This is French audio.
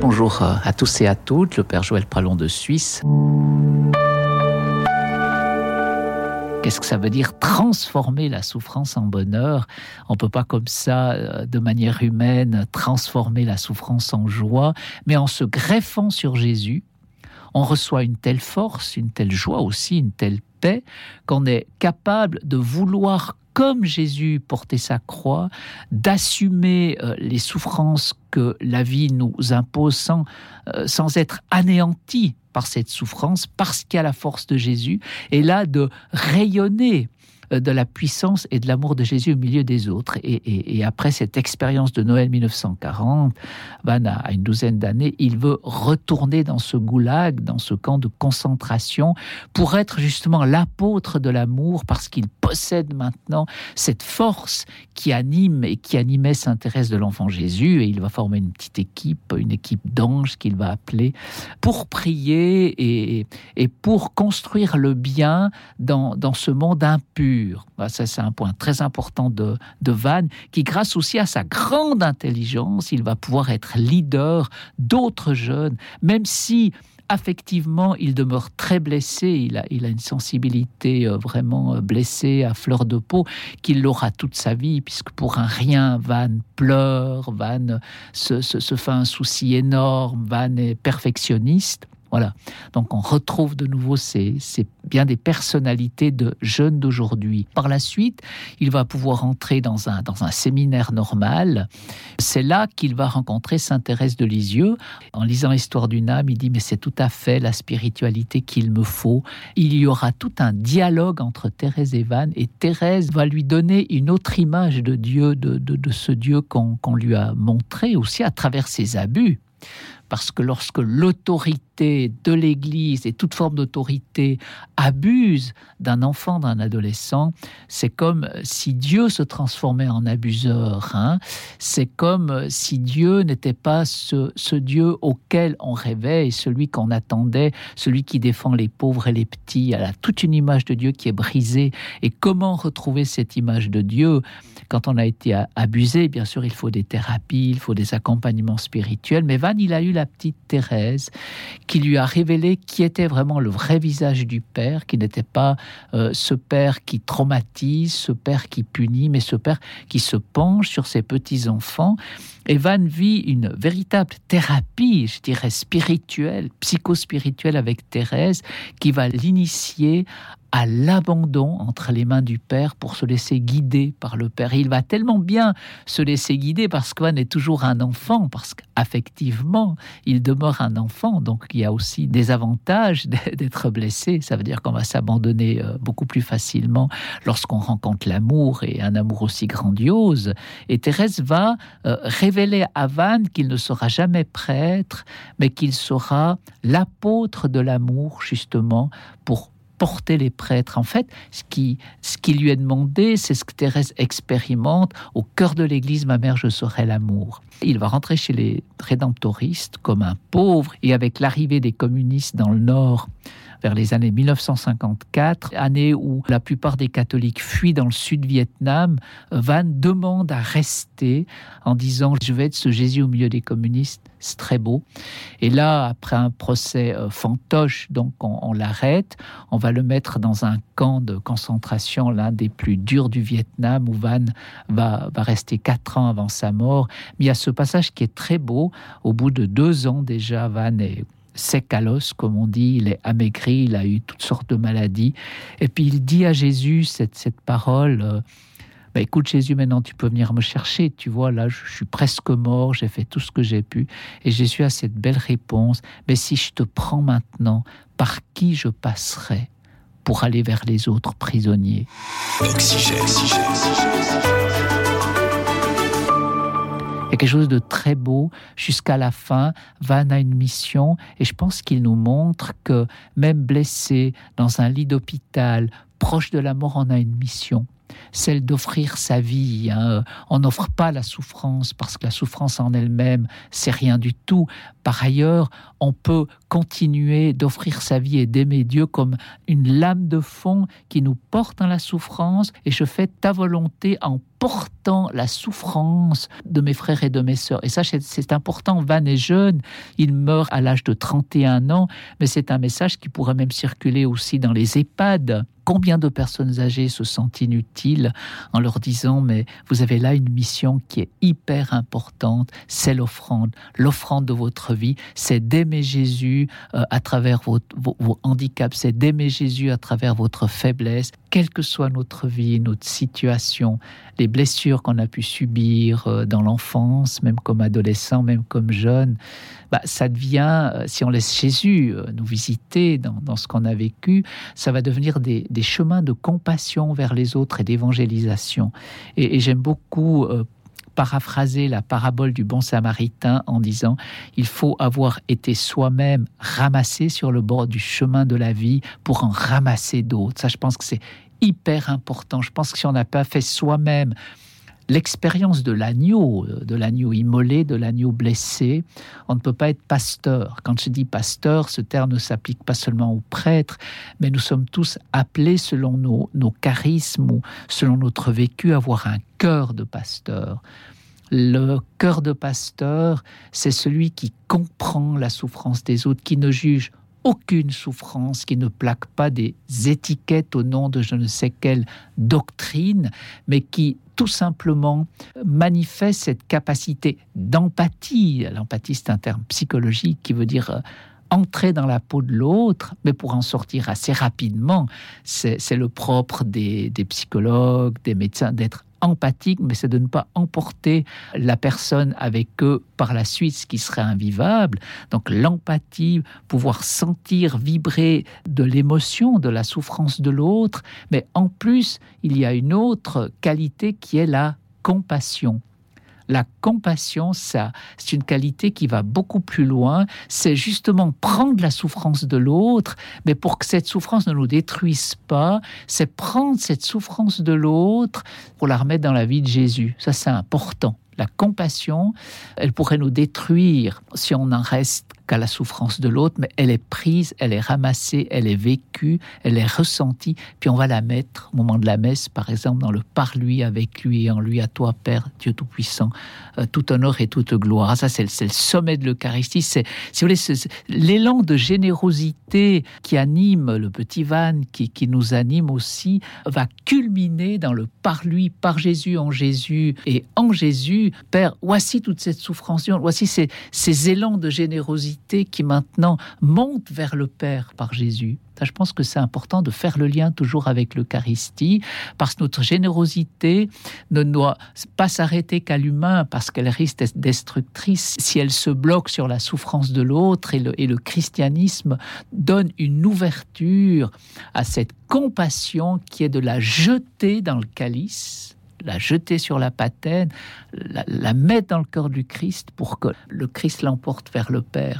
Bonjour à tous et à toutes, le Père Joël Pralon de Suisse. Qu'est-ce que ça veut dire transformer la souffrance en bonheur? On peut pas comme ça, euh, de manière humaine, transformer la souffrance en joie, mais en se greffant sur Jésus, on reçoit une telle force, une telle joie aussi, une telle paix, qu'on est capable de vouloir comme Jésus portait sa croix, d'assumer euh, les souffrances que la vie nous impose sans, euh, sans être anéanti par cette souffrance, parce qu'il y a la force de Jésus, et là de rayonner de la puissance et de l'amour de Jésus au milieu des autres. Et, après cette expérience de Noël 1940, Van a une douzaine d'années, il veut retourner dans ce goulag, dans ce camp de concentration, pour être justement l'apôtre de l'amour, parce qu'il possède maintenant cette force qui anime et qui animait Saint Thérèse de l'Enfant Jésus. Et il va former une petite équipe, une équipe d'anges qu'il va appeler, pour prier et, et pour construire le bien dans, dans ce monde impur bah, ça, c'est un point très important de, de Van, qui, grâce aussi à sa grande intelligence, il va pouvoir être leader d'autres jeunes, même si affectivement, il demeure très blessé. Il a, il a une sensibilité euh, vraiment euh, blessée à fleur de peau qu'il l'aura toute sa vie, puisque pour un rien, Van pleure, Van se, se fait un souci énorme, Van est perfectionniste. Voilà. Donc on retrouve de nouveau ces, bien des personnalités de jeunes d'aujourd'hui. Par la suite, il va pouvoir entrer dans un, dans un séminaire normal. C'est là qu'il va rencontrer Saint Thérèse de Lisieux. En lisant Histoire d'une âme, il dit mais c'est tout à fait la spiritualité qu'il me faut. Il y aura tout un dialogue entre Thérèse et Van et Thérèse va lui donner une autre image de Dieu, de, de, ce Dieu qu'on lui a montré aussi à travers ses abus parce que lorsque l'autorité de l'Église et toute forme d'autorité abuse d'un enfant, d'un adolescent, c'est comme si Dieu se transformait en abuseur. Hein. C'est comme si Dieu n'était pas ce, Dieu auquel on rêvait celui qu'on attendait, celui qui défend les pauvres et les petits. Elle a toute une image de Dieu qui est brisée. Et comment retrouver cette image de Dieu quand on a été abusé? Bien sûr, il faut des thérapies, il faut des accompagnements spirituels. Mais Van, il a eu la petite Thérèse, qui lui a révélé qui était vraiment le vrai visage du Père, qui n'était pas euh, ce Père qui traumatise, ce Père qui punit, mais ce Père qui se penche sur ses petits-enfants. Et Van vit une véritable thérapie, je dirais, spirituelle, psychospirituelle avec Thérèse, qui va l'initier à l'abandon entre les mains du Père pour se laisser guider par le Père. il va tellement bien se laisser guider parce qu'Anne est toujours un enfant, parce qu'affectivement, il demeure un enfant. Donc il y a aussi des avantages d'être blessé. Ça veut dire qu'on va s'abandonner euh, beaucoup plus facilement lorsqu'on rencontre l'amour et un amour aussi grandiose. Et Thérèse va euh, révéler à Van qu'il ne sera jamais prêtre, mais qu'il sera l'apôtre de l'amour, justement, pour porter les prêtres. En fait, ce qui, ce qui lui est demandé, c'est ce que Thérèse expérimente. Au cœur de l'Église, ma mère, je serai l'amour. Il va rentrer chez les rédemptoristes comme un pauvre, et avec l'arrivée des communistes dans le Nord, vers les années 1954, année où la plupart des catholiques fuient dans le sud Vietnam, Van demande à rester en disant je vais être ce Jésus au milieu des communistes, c'est très beau. Et là, après un procès euh, fantoche, donc on, l'arrête, on va le mettre dans un camp de concentration, l'un des plus durs du Vietnam, où Van va, rester quatre ans avant sa mort. A ce passage qui est très beau. Au bout de deux ans déjà, Van est sec à l'os, comme on dit, il est amaigri, il a eu toutes sortes de maladies. Et puis il dit à Jésus cette, cette parole, euh, bah, écoute Jésus, maintenant tu peux venir me chercher, tu vois, là je, suis presque mort, j'ai fait tout ce que j'ai pu. Et Jésus a cette belle réponse, mais si je te prends maintenant, par qui je passerai pour aller vers les autres prisonniers? Quelque chose de très beau jusqu'à la fin. Van a une mission et je pense qu'il nous montre que même blessé dans un lit d'hôpital, proche de la mort, on a une mission. Celle d'offrir sa vie. Hein. On n'offre pas la souffrance parce que la souffrance en elle-même, c'est rien du tout. Par ailleurs, on peut continuer d'offrir sa vie et d'aimer Dieu comme une lame de fond qui nous porte dans la souffrance et je fais ta volonté en portant la souffrance de mes frères et de mes sœurs. Et ça, c'est important. Van est jeune, il meurt à l'âge de 31 ans, mais c'est un message qui pourrait même circuler aussi dans les EHPAD. Combien de personnes âgées se sentent inutiles en leur disant mais vous avez là une mission qui est hyper importante, c'est l'offrande, l'offrande de votre vie, c'est d'aimer Jésus euh, à travers vos, handicaps, c'est d'aimer Jésus à travers votre faiblesse, quelle que soit notre vie, notre situation, les blessures qu'on a pu subir euh, dans l'enfance, même comme adolescent, même comme jeune, bah, ça devient, euh, si on laisse Jésus nous visiter dans, ce qu'on a vécu, ça va devenir des, chemins de compassion vers les autres et d'évangélisation. Et, j'aime beaucoup paraphraser la parabole du bon samaritain en disant il faut avoir été soi-même ramassé sur le bord du chemin de la vie pour en ramasser d'autres. Ça, je pense que c'est hyper important. Je pense que si on n'a pas fait soi-même l'expérience de l'agneau, de l'agneau immolé, de l'agneau blessé, on ne peut pas être pasteur. Quand je dis pasteur, ce terme ne s'applique pas seulement aux prêtres, mais nous sommes tous appelés selon nos, nos charismes ou selon notre vécu à avoir un cœur de pasteur. Le cœur de pasteur, c'est celui qui comprend la souffrance des autres, qui ne juge aucune souffrance, qui ne plaque pas des étiquettes au nom de je ne sais quelle doctrine, mais qui tout simplement manifeste cette capacité d'empathie. L'empathie, c'est un terme psychologique qui veut dire euh, entrer dans la peau de l'autre, mais pour en sortir assez rapidement. C'est le propre des, des psychologues, des médecins, d'être empathique, mais c'est de ne pas emporter la personne avec eux par la suite, ce qui serait invivable. Donc l'empathie, pouvoir sentir vibrer de l'émotion, de la souffrance de l'autre, mais en plus, il y a une autre qualité qui est la compassion. La compassion, ça, c'est une qualité qui va beaucoup plus loin. C'est justement prendre la souffrance de l'autre, mais pour que cette souffrance ne nous détruise pas, c'est prendre cette souffrance de l'autre pour la remettre dans la vie de Jésus. Ça, c'est important. La compassion, elle pourrait nous détruire si on en reste qu'à la souffrance de l'autre, mais elle est prise, elle est ramassée, elle est vécue, elle est ressentie, puis on va la mettre au moment de la messe, par exemple, dans le par lui, avec lui et en lui, à toi, Père, Dieu Tout-Puissant, euh, tout honneur et toute gloire. Ça, c'est le, sommet de l'Eucharistie. C'est, si vous voulez, l'élan de générosité qui anime le petit Van, qui, qui nous anime aussi, va culminer dans le par lui, par Jésus, en Jésus et en Jésus. Père, voici toute cette souffrance, voici ces, ces élans de générosité qui maintenant monte vers le Père par Jésus. je pense que c'est important de faire le lien toujours avec l'Eucharistie, parce que notre générosité ne doit pas s'arrêter qu'à l'humain, parce qu'elle risque d'être destructrice si elle se bloque sur la souffrance de l'autre, et le, christianisme donne une ouverture à cette compassion qui est de la jeter dans le calice la jeter sur la patène, la, la mettre dans le cœur du Christ pour que le Christ l'emporte vers le Père.